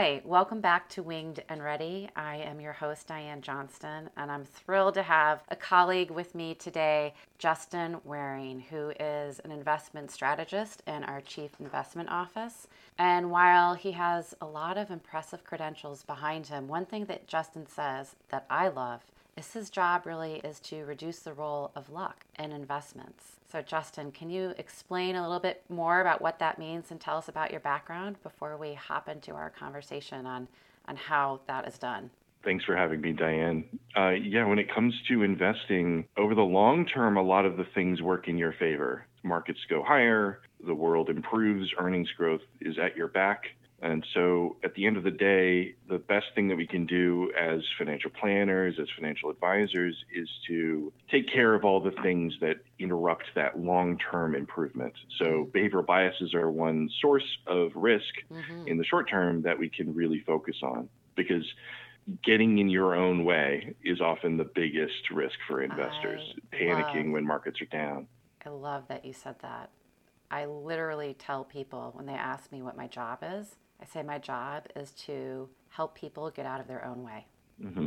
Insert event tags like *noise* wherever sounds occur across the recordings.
Hi, welcome back to Winged and Ready. I am your host, Diane Johnston, and I'm thrilled to have a colleague with me today, Justin Waring, who is an investment strategist in our Chief Investment Office. And while he has a lot of impressive credentials behind him, one thing that Justin says that I love is his job really is to reduce the role of luck in investments. So, Justin, can you explain a little bit more about what that means and tell us about your background before we hop into our conversation on, on how that is done? Thanks for having me, Diane. Uh, yeah, when it comes to investing, over the long term, a lot of the things work in your favor. Markets go higher, the world improves, earnings growth is at your back. And so at the end of the day, the best thing that we can do as financial planners, as financial advisors, is to take care of all the things that interrupt that long term improvement. So behavioral biases are one source of risk mm-hmm. in the short term that we can really focus on because getting in your own way is often the biggest risk for investors, I panicking love, when markets are down. I love that you said that. I literally tell people when they ask me what my job is, I say my job is to help people get out of their own way, mm-hmm.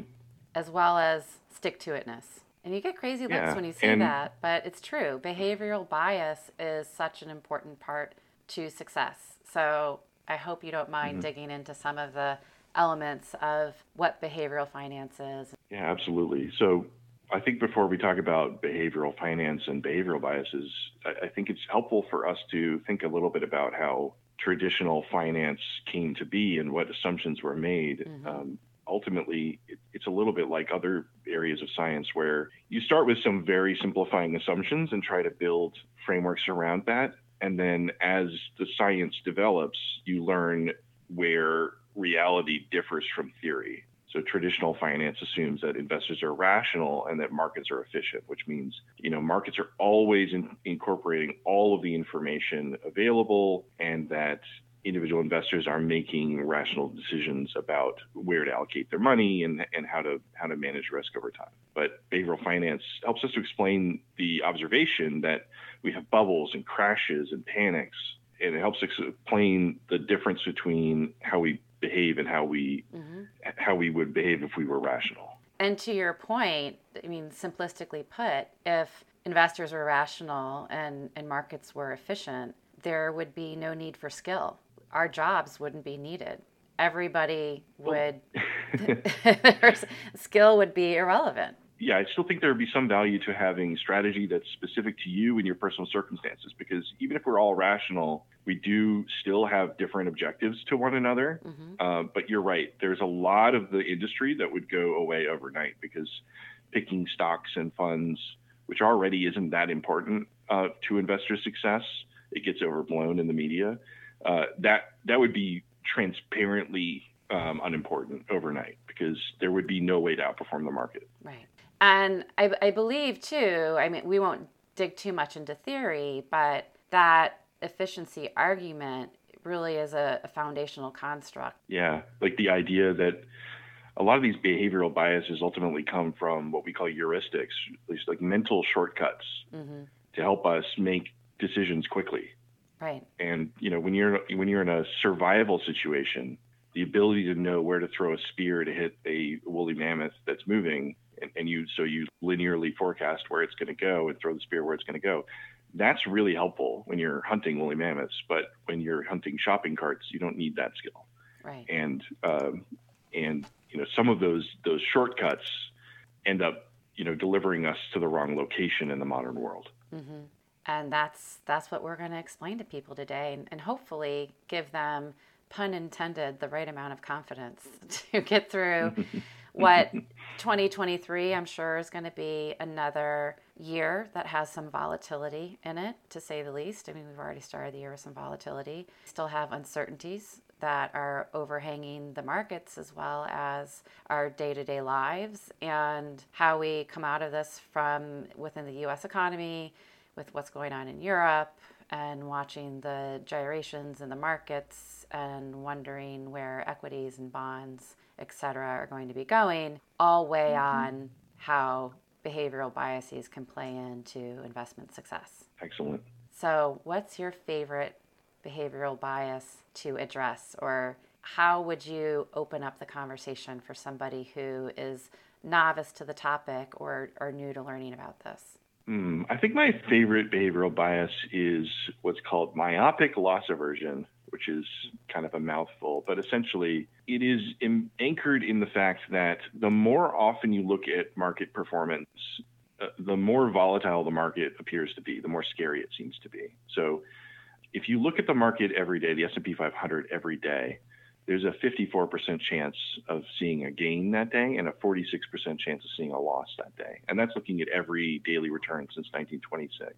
as well as stick to itness. And you get crazy looks yeah, when you say that, but it's true. Behavioral bias is such an important part to success. So I hope you don't mind mm-hmm. digging into some of the elements of what behavioral finance is. Yeah, absolutely. So I think before we talk about behavioral finance and behavioral biases, I, I think it's helpful for us to think a little bit about how traditional finance came to be and what assumptions were made. Mm-hmm. Um, ultimately, it, it's a little bit like other areas of science where you start with some very simplifying assumptions and try to build frameworks around that. And then as the science develops, you learn where reality differs from theory. So traditional finance assumes that investors are rational and that markets are efficient, which means you know markets are always in, incorporating all of the information available, and that individual investors are making rational decisions about where to allocate their money and, and how to how to manage risk over time. But behavioral finance helps us to explain the observation that we have bubbles and crashes and panics, and it helps explain the difference between how we behave and how we mm-hmm. how we would behave if we were rational. And to your point, I mean, simplistically put, if investors were rational and, and markets were efficient, there would be no need for skill. Our jobs wouldn't be needed. Everybody would, *laughs* *laughs* skill would be irrelevant yeah, I still think there would be some value to having strategy that's specific to you and your personal circumstances because even if we're all rational, we do still have different objectives to one another. Mm-hmm. Uh, but you're right, there's a lot of the industry that would go away overnight because picking stocks and funds, which already isn't that important uh, to investor success, it gets overblown in the media. Uh, that that would be transparently um, unimportant overnight because there would be no way to outperform the market. Right. And I, I believe too, I mean, we won't dig too much into theory, but that efficiency argument really is a, a, foundational construct. Yeah, like the idea that a lot of these behavioral biases ultimately come from what we call heuristics, at least like mental shortcuts mm-hmm. to help us make decisions quickly. Right. And you know, when you're when you're in a survival situation, the ability to know where to throw a spear to hit a woolly mammoth that's moving and, and you so you linearly forecast where it's going to go and throw the spear where it's going to go. That's really helpful when you're hunting woolly mammoths, but when you're hunting shopping carts, you don't need that skill. Right. And um, and you know some of those those shortcuts end up you know delivering us to the wrong location in the modern world. Mm-hmm. And that's that's what we're going to explain to people today, and, and hopefully give them pun intended the right amount of confidence *laughs* to get through *laughs* what 2023 i'm sure is going to be another year that has some volatility in it to say the least. I mean we've already started the year with some volatility. Still have uncertainties that are overhanging the markets as well as our day-to-day lives and how we come out of this from within the us economy with what's going on in europe and watching the gyrations in the markets and wondering where equities and bonds etc., are going to be going, all weigh mm-hmm. on how behavioral biases can play into investment success. Excellent. So, what's your favorite behavioral bias to address or how would you open up the conversation for somebody who is novice to the topic or, or new to learning about this? Mm, I think my favorite behavioral bias is what's called myopic loss aversion, which is kind of a mouthful, but essentially it is anchored in the fact that the more often you look at market performance, uh, the more volatile the market appears to be, the more scary it seems to be. So if you look at the market every day, the S&P 500 every day, there's a 54% chance of seeing a gain that day and a 46% chance of seeing a loss that day. And that's looking at every daily return since 1926.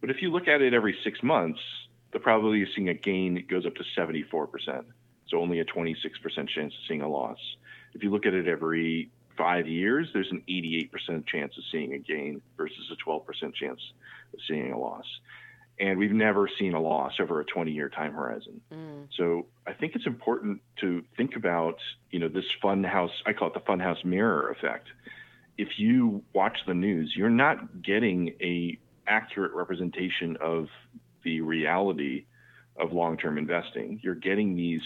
But if you look at it every six months, the probability of seeing a gain goes up to 74%. So only a 26% chance of seeing a loss. If you look at it every five years, there's an 88% chance of seeing a gain versus a 12% chance of seeing a loss and we've never seen a loss over a 20 year time horizon. Mm. So I think it's important to think about, you know, this fun house, I call it the fun house mirror effect. If you watch the news, you're not getting a accurate representation of the reality of long-term investing. You're getting these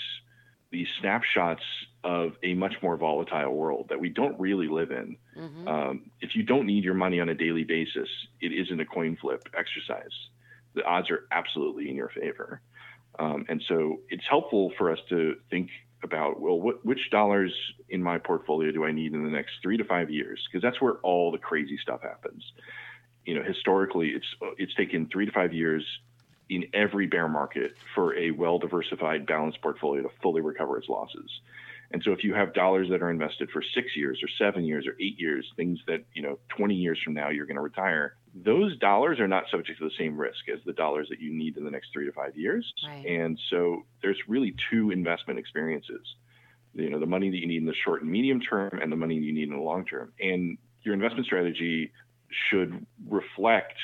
these snapshots of a much more volatile world that we don't really live in. Mm-hmm. Um, if you don't need your money on a daily basis, it isn't a coin flip exercise the odds are absolutely in your favor. Um, and so it's helpful for us to think about well, what, which dollars in my portfolio do I need in the next three to five years? Because that's where all the crazy stuff happens. You know, historically, it's it's taken three to five years in every bear market for a well-diversified, balanced portfolio to fully recover its losses. And so if you have dollars that are invested for six years or seven years or eight years, things that, you know, 20 years from now you're going to retire, those dollars are not subject to the same risk as the dollars that you need in the next three to five years. Right. And so there's really two investment experiences. You know, the money that you need in the short and medium term and the money you need in the long term. And your investment strategy should reflect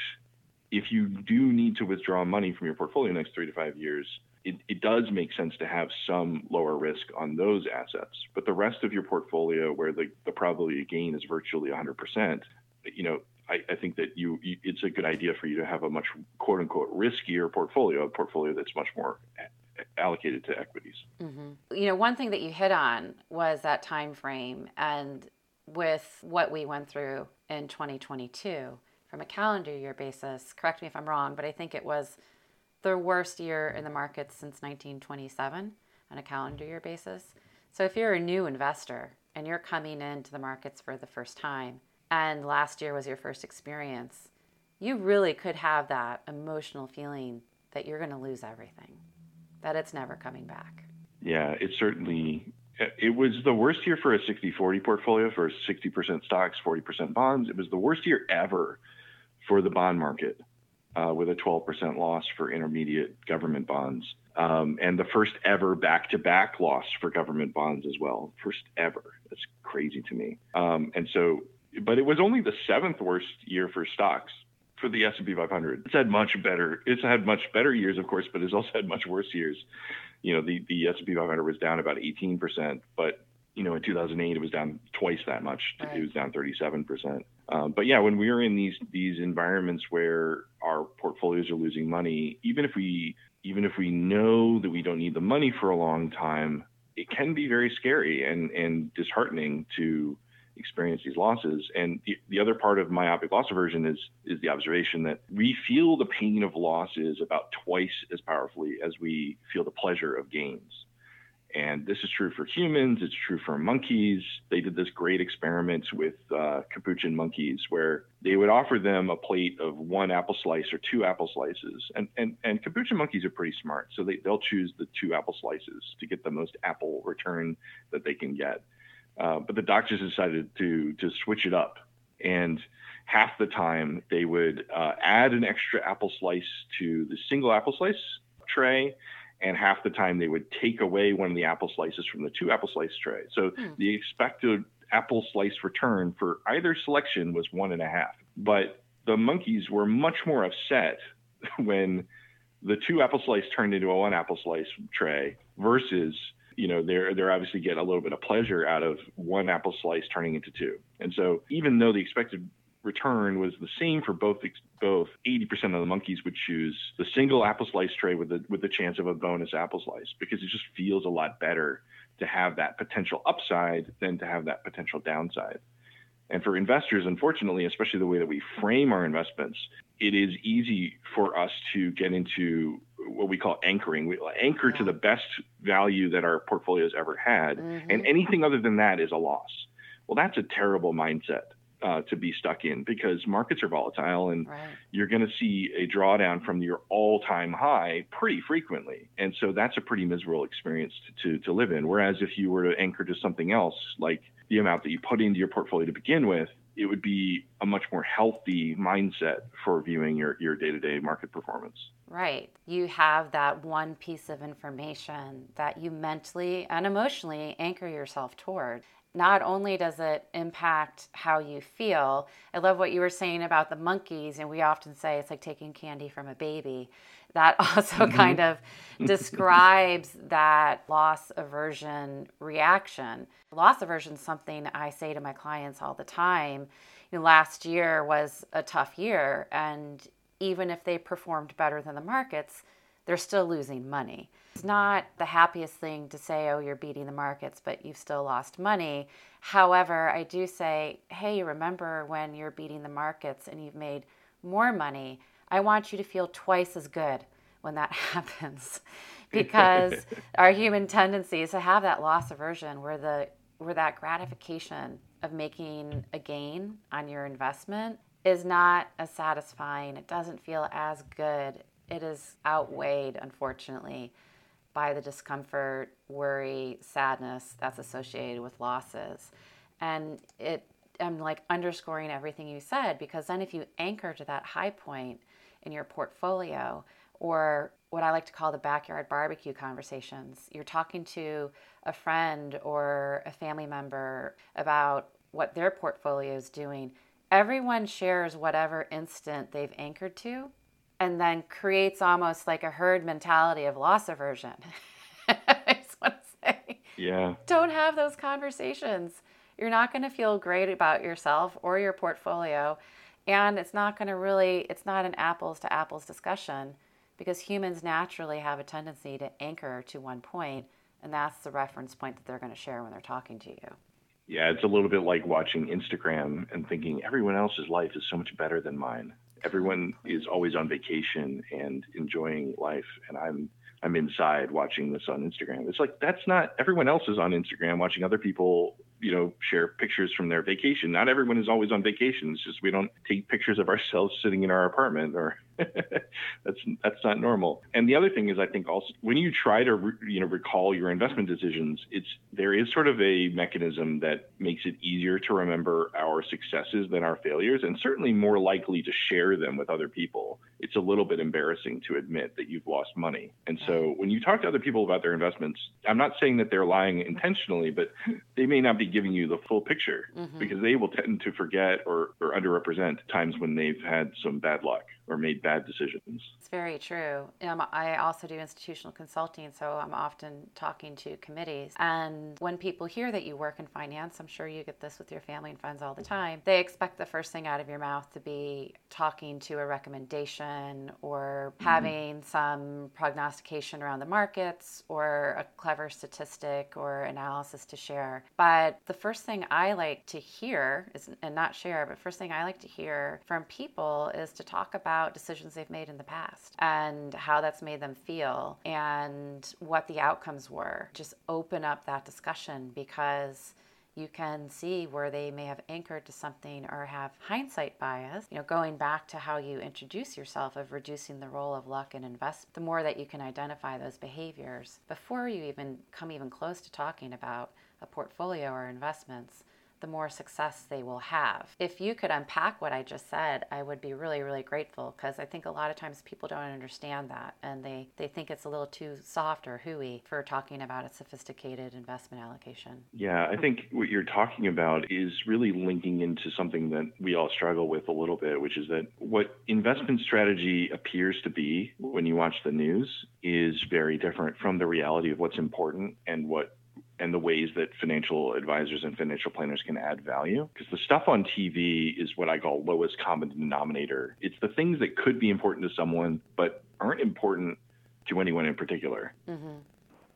if you do need to withdraw money from your portfolio next three to five years, it, it does make sense to have some lower risk on those assets. But the rest of your portfolio, where the, the probability of gain is virtually 100%, you know, I, I think that you, you, it's a good idea for you to have a much quote unquote riskier portfolio, a portfolio that's much more allocated to equities. Mm-hmm. You know, one thing that you hit on was that time frame, and with what we went through in 2022 from a calendar year basis. Correct me if I'm wrong, but I think it was the worst year in the markets since 1927 on a calendar year basis. So if you're a new investor and you're coming into the markets for the first time and last year was your first experience, you really could have that emotional feeling that you're going to lose everything, that it's never coming back. Yeah, it certainly it was the worst year for a 60-40 portfolio for 60% stocks, 40% bonds. It was the worst year ever for the bond market uh, with a 12% loss for intermediate government bonds. Um, and the first ever back to back loss for government bonds as well. First ever. That's crazy to me. Um, and so, but it was only the seventh worst year for stocks for the S&P 500. It's had much better. It's had much better years, of course, but it's also had much worse years. You know, the, the S&P 500 was down about 18%, but you know, in 2008, it was down twice that much. Right. It was down 37%. Um, but yeah, when we are in these these environments where our portfolios are losing money, even if we even if we know that we don't need the money for a long time, it can be very scary and and disheartening to experience these losses. And the, the other part of myopic loss aversion is is the observation that we feel the pain of losses about twice as powerfully as we feel the pleasure of gains. And this is true for humans, it's true for monkeys. They did this great experiment with uh, capuchin monkeys where they would offer them a plate of one apple slice or two apple slices. And, and, and capuchin monkeys are pretty smart, so they, they'll choose the two apple slices to get the most apple return that they can get. Uh, but the doctors decided to, to switch it up. And half the time they would uh, add an extra apple slice to the single apple slice tray and half the time they would take away one of the apple slices from the two apple slice tray. So mm. the expected apple slice return for either selection was one and a half. But the monkeys were much more upset *laughs* when the two apple slice turned into a one apple slice tray versus you know they're they're obviously get a little bit of pleasure out of one apple slice turning into two and so even though the expected return was the same for both both 80% of the monkeys would choose the single apple slice tray with the with the chance of a bonus apple slice because it just feels a lot better to have that potential upside than to have that potential downside. And for investors, unfortunately, especially the way that we frame our investments, it is easy for us to get into what we call anchoring. We anchor to the best value that our portfolio has ever had, mm-hmm. and anything other than that is a loss. Well, that's a terrible mindset uh, to be stuck in because markets are volatile and right. you're going to see a drawdown from your all-time high pretty frequently. And so that's a pretty miserable experience to, to, to live in. Whereas if you were to anchor to something else like the amount that you put into your portfolio to begin with it would be a much more healthy mindset for viewing your, your day-to-day market performance. Right. You have that one piece of information that you mentally and emotionally anchor yourself toward not only does it impact how you feel, I love what you were saying about the monkeys, and we often say it's like taking candy from a baby. That *laughs* also mm-hmm. kind of describes that loss aversion reaction. Loss aversion is something I say to my clients all the time. You know, last year was a tough year, and even if they performed better than the markets, they're still losing money. It's not the happiest thing to say, oh, you're beating the markets, but you've still lost money. However, I do say, hey, remember when you're beating the markets and you've made more money? I want you to feel twice as good when that *laughs* happens because *laughs* our human tendency is to have that loss aversion where the where that gratification of making a gain on your investment is not as satisfying. It doesn't feel as good. It is outweighed, unfortunately, by the discomfort, worry, sadness that's associated with losses. And it I'm like underscoring everything you said because then if you anchor to that high point in your portfolio or what I like to call the backyard barbecue conversations, you're talking to a friend or a family member about what their portfolio is doing. Everyone shares whatever instant they've anchored to and then creates almost like a herd mentality of loss aversion. *laughs* I just want to say, yeah, don't have those conversations. You're not going to feel great about yourself or your portfolio, and it's not going to really. It's not an apples to apples discussion because humans naturally have a tendency to anchor to one point, and that's the reference point that they're going to share when they're talking to you. Yeah, it's a little bit like watching Instagram and thinking everyone else's life is so much better than mine everyone is always on vacation and enjoying life and i'm i'm inside watching this on instagram. It's like that's not everyone else is on instagram watching other people you know share pictures from their vacation. Not everyone is always on vacation. It's just we don't take pictures of ourselves sitting in our apartment or *laughs* that's that's not normal. And the other thing is, I think also when you try to re, you know recall your investment decisions, it's there is sort of a mechanism that makes it easier to remember our successes than our failures, and certainly more likely to share them with other people. It's a little bit embarrassing to admit that you've lost money. And so when you talk to other people about their investments, I'm not saying that they're lying intentionally, but they may not be giving you the full picture mm-hmm. because they will tend to forget or, or underrepresent times when they've had some bad luck or made bad decisions. It's very true. Um, I also do institutional consulting, so I'm often talking to committees. And when people hear that you work in finance, I'm sure you get this with your family and friends all the time, they expect the first thing out of your mouth to be talking to a recommendation or mm-hmm. having some prognostication around the markets or a clever statistic or analysis to share. But the first thing I like to hear is, and not share, but first thing I like to hear from people is to talk about about decisions they've made in the past and how that's made them feel and what the outcomes were. Just open up that discussion because you can see where they may have anchored to something or have hindsight bias. You know, going back to how you introduce yourself of reducing the role of luck and invest, the more that you can identify those behaviors before you even come even close to talking about a portfolio or investments, the more success they will have. If you could unpack what I just said, I would be really, really grateful because I think a lot of times people don't understand that and they, they think it's a little too soft or hooey for talking about a sophisticated investment allocation. Yeah, I think what you're talking about is really linking into something that we all struggle with a little bit, which is that what investment strategy appears to be when you watch the news is very different from the reality of what's important and what and the ways that financial advisors and financial planners can add value. Because the stuff on TV is what I call lowest common denominator. It's the things that could be important to someone, but aren't important to anyone in particular. Mm-hmm.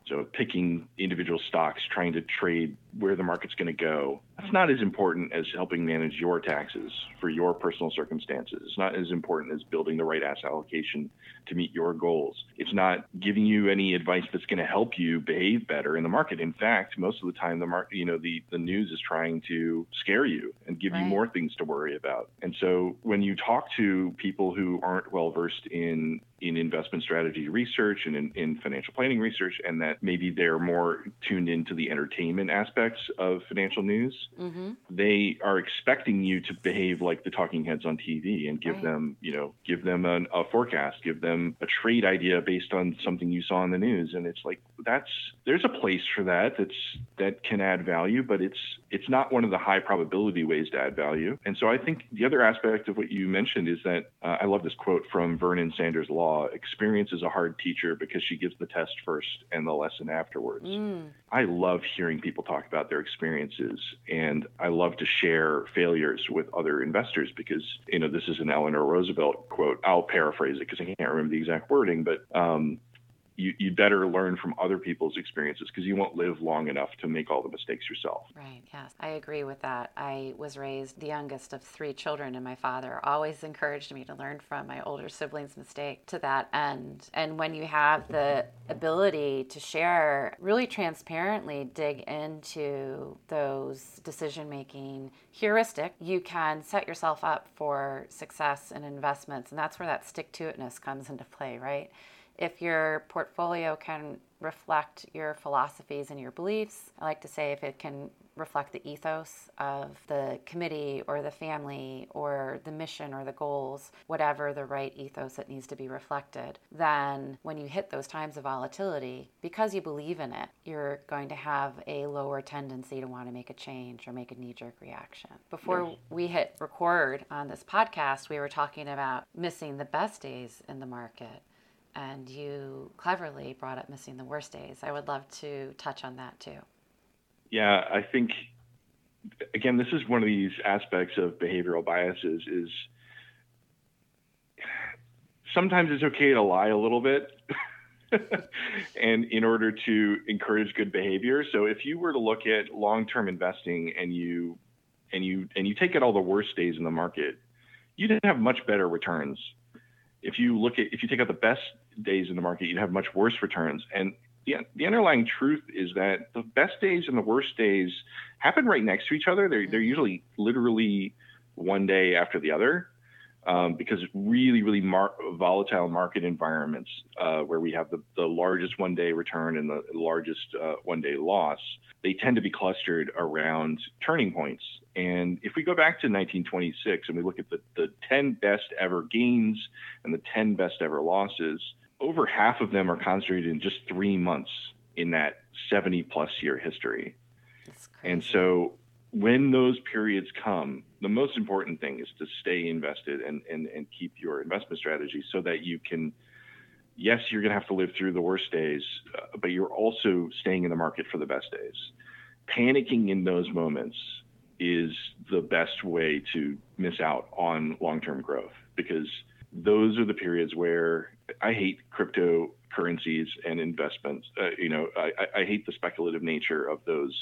So picking individual stocks, trying to trade where the market's going to go, that's not as important as helping manage your taxes for your personal circumstances. It's not as important as building the right asset allocation to meet your goals. It's not giving you any advice that's going to help you behave better in the market. In fact, most of the time the market, you know, the, the news is trying to scare you and give right. you more things to worry about. And so when you talk to people who aren't well versed in in investment strategy research and in, in financial planning research, and that maybe they're more tuned into the entertainment aspects of financial news, mm-hmm. they are expecting you to behave like the talking heads on TV and give right. them, you know, give them an, a forecast, give them a trade idea based on something you saw in the news. And it's like that's there's a place for that that's that can add value, but it's it's not one of the high probability ways to add value. And so I think the other aspect of what you mentioned is that uh, I love this quote from Vernon Sanders Law: "Experience is a hard teacher because she gives the test first and the lesson afterwards." Mm. I love hearing people talk about their experiences, and I love to share failures with other investors because you know this is an Eleanor Roosevelt quote. I'll paraphrase it because I can't remember the exact wording, but um, you, you better learn from other people's experiences because you won't live long enough to make all the mistakes yourself. Right, yes. I agree with that. I was raised the youngest of three children, and my father always encouraged me to learn from my older siblings' mistake to that end. And when you have the ability to share, really transparently dig into those decision making heuristic, you can set yourself up for success in investments. And that's where that stick to itness comes into play, right? If your portfolio can reflect your philosophies and your beliefs, I like to say if it can reflect the ethos of the committee or the family or the mission or the goals, whatever the right ethos that needs to be reflected, then when you hit those times of volatility, because you believe in it, you're going to have a lower tendency to want to make a change or make a knee jerk reaction. Before yes. we hit record on this podcast, we were talking about missing the best days in the market and you cleverly brought up missing the worst days. I would love to touch on that too. Yeah, I think again, this is one of these aspects of behavioral biases is sometimes it's okay to lie a little bit. *laughs* and in order to encourage good behavior. So if you were to look at long-term investing and you and you and you take out all the worst days in the market, you'd have much better returns. If you look at if you take out the best days in the market, you'd have much worse returns. And the, the underlying truth is that the best days and the worst days happen right next to each other. They're, they're mm-hmm. usually literally one day after the other um, because really, really mar- volatile market environments uh, where we have the, the largest one day return and the largest uh, one day loss, they tend to be clustered around turning points. And if we go back to 1926 and we look at the, the 10 best ever gains and the 10 best ever losses, over half of them are concentrated in just three months in that 70 plus year history. And so when those periods come, the most important thing is to stay invested and, and, and keep your investment strategy so that you can, yes, you're going to have to live through the worst days, uh, but you're also staying in the market for the best days. Panicking in those moments is the best way to miss out on long term growth because those are the periods where I hate cryptocurrencies and investments. Uh, you know, I, I, hate the speculative nature of those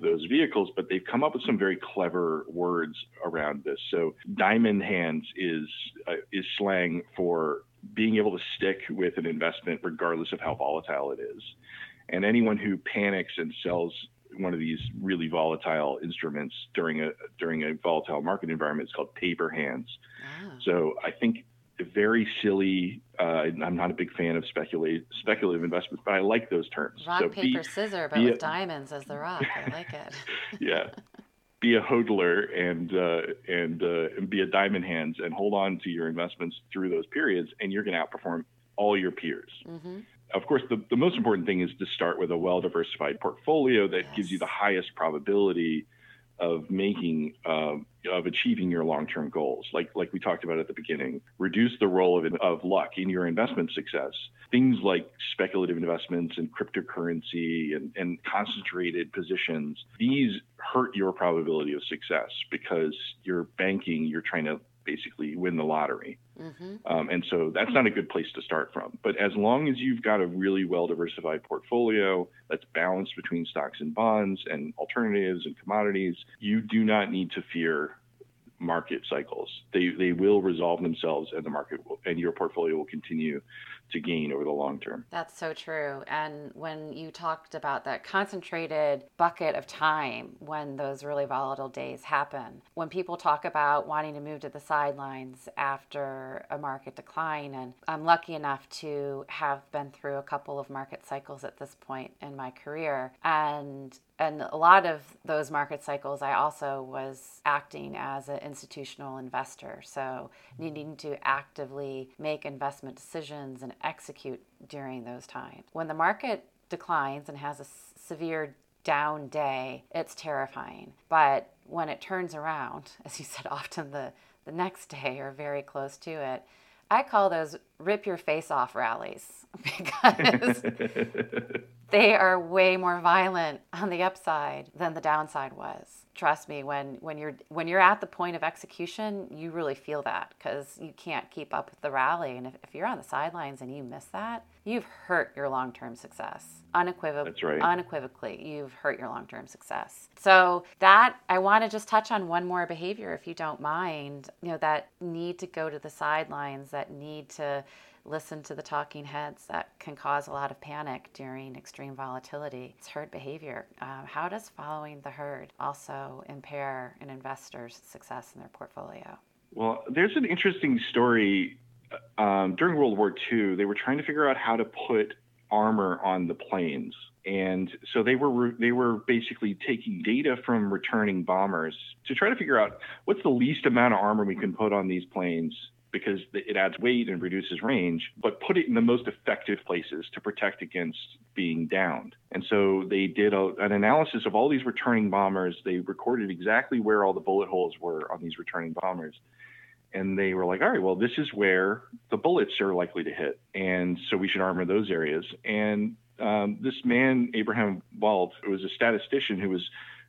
those vehicles, but they've come up with some very clever words around this. So, diamond hands is uh, is slang for being able to stick with an investment regardless of how volatile it is. And anyone who panics and sells one of these really volatile instruments during a during a volatile market environment is called paper hands. So I think very silly. Uh, I'm not a big fan of speculative speculative investments, but I like those terms. Rock so paper be, scissor, but with a, diamonds as the rock. I like it. *laughs* yeah, be a hodler and uh, and uh, and be a diamond hands and hold on to your investments through those periods, and you're going to outperform all your peers. Mm-hmm. Of course, the, the most important thing is to start with a well diversified portfolio that yes. gives you the highest probability of making uh, of achieving your long-term goals. Like like we talked about at the beginning reduce the role of, of luck in your investment success. Things like speculative investments and cryptocurrency and, and concentrated positions these hurt your probability of success because you're banking you're trying to basically win the lottery Mm-hmm. Um, and so that's not a good place to start from. But as long as you've got a really well diversified portfolio that's balanced between stocks and bonds and alternatives and commodities, you do not need to fear market cycles. They, they will resolve themselves and the market will, and your portfolio will continue to gain over the long term. That's so true. And when you talked about that concentrated bucket of time when those really volatile days happen, when people talk about wanting to move to the sidelines after a market decline, and I'm lucky enough to have been through a couple of market cycles at this point in my career. And and a lot of those market cycles i also was acting as an institutional investor so needing to actively make investment decisions and execute during those times. When the market declines and has a severe down day it's terrifying. But when it turns around *laughs* as you said often the the next day or very close to it I call those rip your face off rallies. *laughs* Because *laughs* they are way more violent on the upside than the downside was. Trust me when when you're when you're at the point of execution you really feel that because you can't keep up with the rally. And if, if you're on the sidelines and you miss that you've hurt your long-term success. Unequivocally That's right. unequivocally you've hurt your long-term success. So that i want to just touch on one more behavior if you don't mind you know that need to go to the sidelines that need to listen to the talking heads that can cause a lot of panic during extreme volatility. It's herd behavior. Uh, how does following the herd also impair an investor's success in their portfolio? Well, there's an interesting story. Um, during World War II, they were trying to figure out how to put armor on the planes. And so they were they were basically taking data from returning bombers to try to figure out what's the least amount of armor we can put on these planes because it adds weight and reduces range, but put it in the most effective places to protect against being downed. And so they did a, an analysis of all these returning bombers. They recorded exactly where all the bullet holes were on these returning bombers. And they were like, all right, well, this is where the bullets are likely to hit. And so we should armor those areas. And um, this man, Abraham Wald, was a statistician who was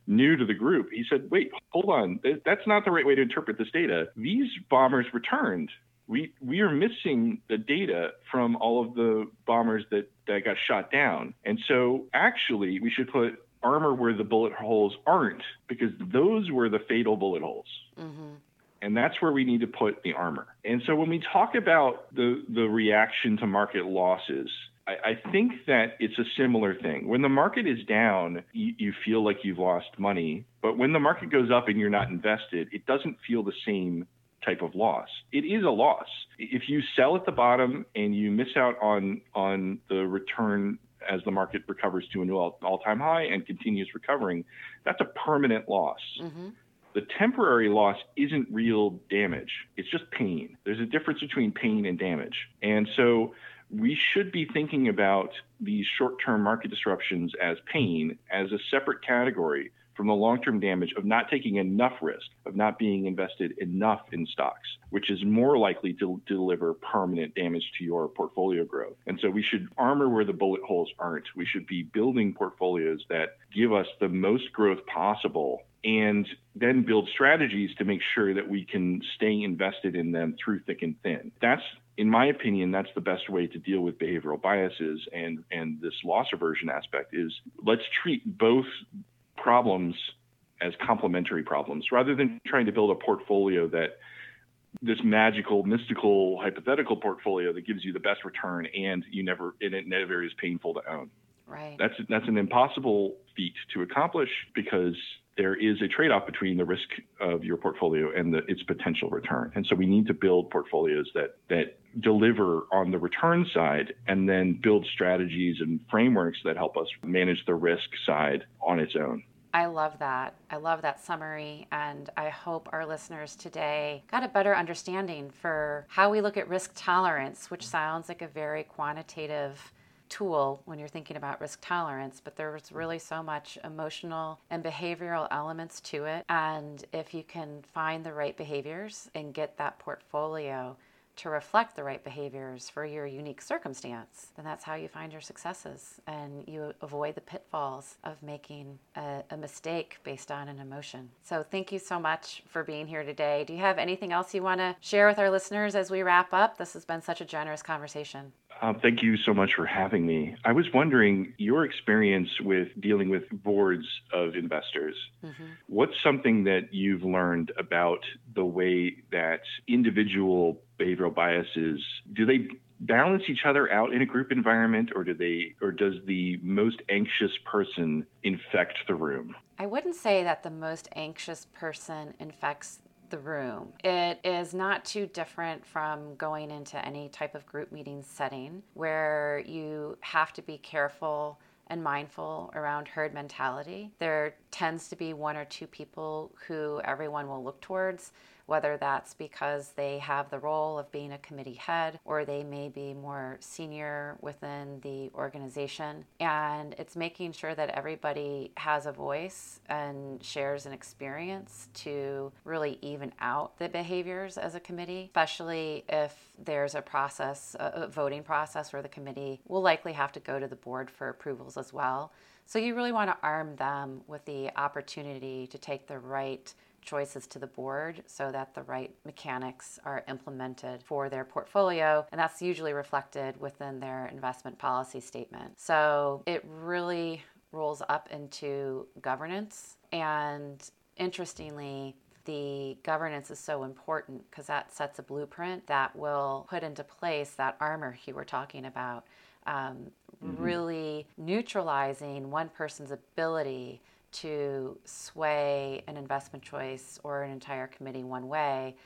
new to the group, he said, wait, hold on, that's not the right way to interpret this data. These bombers returned. We, we are missing the data from all of the bombers that, that got shot down. And so actually, we should put armor where the bullet holes aren't because those were the fatal bullet holes. Mm-hmm. And that's where we need to put the armor. And so when we talk about the, the reaction to market losses, I, I think that it's a similar thing. When the market is down, you, you feel like you've lost money. But when the market goes up and you're not invested, it doesn't feel the same type of loss. It is a loss. If you sell at the bottom and you miss out on on the return as the market recovers to a new all, time high and continues recovering, that's a permanent loss. Mm-hmm. The temporary loss isn't real damage. It's just pain. There's a difference between pain and damage. And so we should be thinking about these short term market disruptions as pain as a separate category from the long term damage of not taking enough risk, of not being invested enough in stocks, which is more likely to deliver permanent damage to your portfolio growth. And so we should armor where the bullet holes aren't. We should be building portfolios that give us the most growth possible and then build strategies to make sure that we can stay invested in them through thick and thin. That's in my opinion, that's the best way to deal with behavioral biases and, and this loss aversion aspect is let's treat both problems as complementary problems rather than trying to build a portfolio that this magical, mystical, hypothetical portfolio that gives you the best return and you never and it never is painful to own. Right. That's that's an impossible feat to accomplish because there is a trade-off between the risk of your portfolio and the, its potential return. And so we need to build portfolios that that deliver on the return side and then build strategies and frameworks that help us manage the risk side on its own. I love that. I love that summary. And I hope our listeners today got a better understanding for how we look at risk tolerance, which sounds like a very quantitative tool when you're thinking about risk tolerance, but there's really so much emotional and behavioral elements to it. And if you can find the right behaviors and get that portfolio to reflect the right behaviors for your unique circumstance, then that's how you find your successes and you avoid the pitfalls of making a, a, mistake based on an emotion. So, thank you so much for being here today. Do you have anything else you want to share with our listeners as we wrap up? This has been such a generous conversation. Um, thank you so much for having me. I was wondering your experience with dealing with boards of investors. Mm-hmm. What's something that you've learned about the way that individual behavioral biases do they balance each other out in a group environment or do they or does the most anxious person infect the room? I wouldn't say that the most anxious person infects the room. It is not too different from going into any type of group meeting setting where you have to be careful and mindful around herd mentality. There tends to be one or two people who everyone will look towards whether that's because they have the role of being a committee head or they may be more senior within the organization. And it's making sure that everybody has a voice and shares an experience to really even out the behaviors as a committee, especially if there's a process, a voting process where the committee will likely have to go to the board for approvals as well. So you really want to arm them with the opportunity to take the right choices to the board so that the right mechanics are implemented for their portfolio. And that's usually reflected within their investment policy statement. So it really rolls up into governance. And interestingly, the governance is so important because that sets a blueprint that will put into place that armor you were talking about, um, mm-hmm. really neutralizing one person's ability to sway an investment choice or an entire committee one way.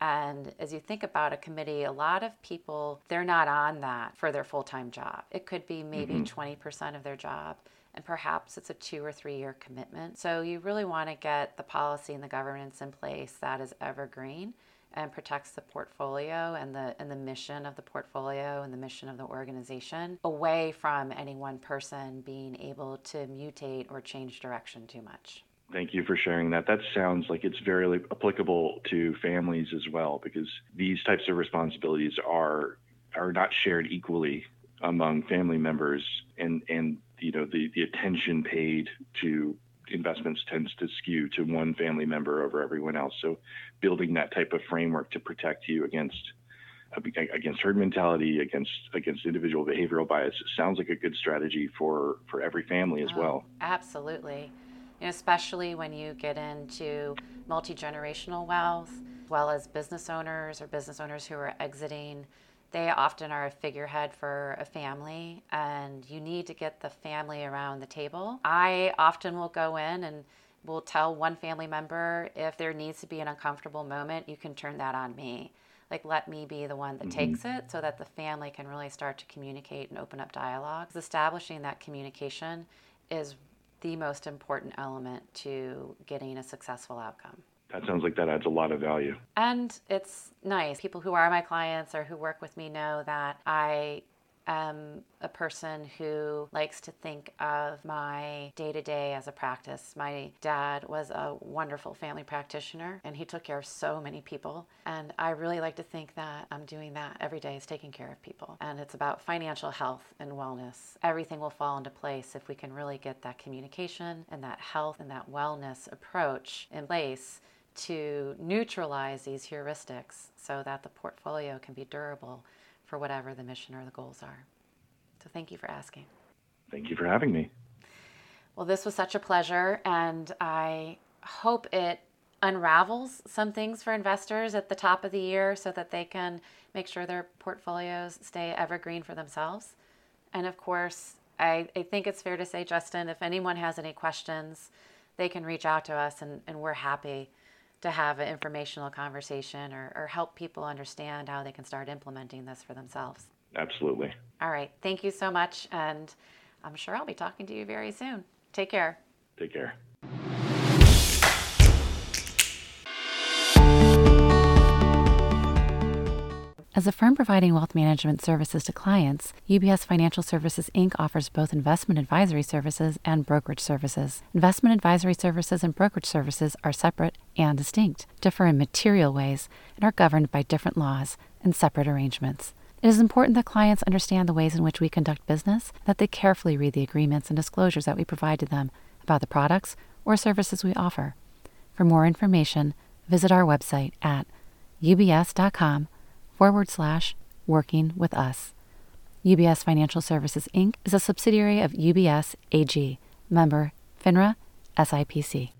And as you think about a committee, a lot of people, they're not on that for their full time job. It could be maybe mm-hmm. 20% of their job, and perhaps it's a two or three year commitment. So you really want to get the policy and the governance in place that is evergreen and protects the portfolio and the and the mission of the portfolio and the mission of the organization away from any one person being able to mutate or change direction too much. Thank you for sharing that. That sounds like it's very applicable to families as well because these types of responsibilities are are not shared equally among family members and and you know the the attention paid to investments tends to skew to one family member over everyone else. So building that type of framework to protect you against against herd mentality, against against individual behavioral bias sounds like a good strategy for for every family as oh, well. Absolutely, you know, especially when you get into multi generational wealth, as well as business owners or business owners who are exiting they often are a figurehead for a family, and you need to get the family around the table. I often will go in and will tell one family member if there needs to be an uncomfortable moment, you can turn that on me. Like, let me be the one that mm-hmm. takes it so that the family can really start to communicate and open up dialogues. Establishing that communication is the most important element to getting a successful outcome that sounds like that adds a lot of value. And it's nice. People who are my clients or who work with me know that I am a person who likes to think of my day to day as a practice. My dad was a wonderful family practitioner and he took care of so many people. And I really like to think that I'm doing that every day is taking care of people. And it's about financial health and wellness. Everything will fall into place if we can really get that communication and that health and that wellness approach in place to neutralize these heuristics so that the portfolio can be durable for whatever the mission or the goals are. So thank you for asking. Thank you for having me. Well, this was such a pleasure, and I hope it unravels some things for investors at the top of the year so that they can make sure their portfolios stay evergreen for themselves. And of course, I, I think it's fair to say, Justin, if anyone has any questions, they can reach out to us, and, and we're happy to have an informational conversation or, or help people understand how they can start implementing this for themselves. Absolutely. All right. Thank you so much. And I'm sure I'll be talking to you very soon. Take care. Take care. As a firm providing wealth management services to clients, UBS Financial Services Inc. offers both investment advisory services and brokerage services. Investment advisory services and brokerage services are separate and distinct, differ in material ways, and are governed by different laws and separate arrangements. It is important that clients understand the ways in which we conduct business, that they carefully read the agreements and disclosures that we provide to them about the products or services we offer. For more information, visit our website at ubs.com forward slash working with us. UBS Financial Services Inc. is a subsidiary of UBS AG, member FINRA SIPC.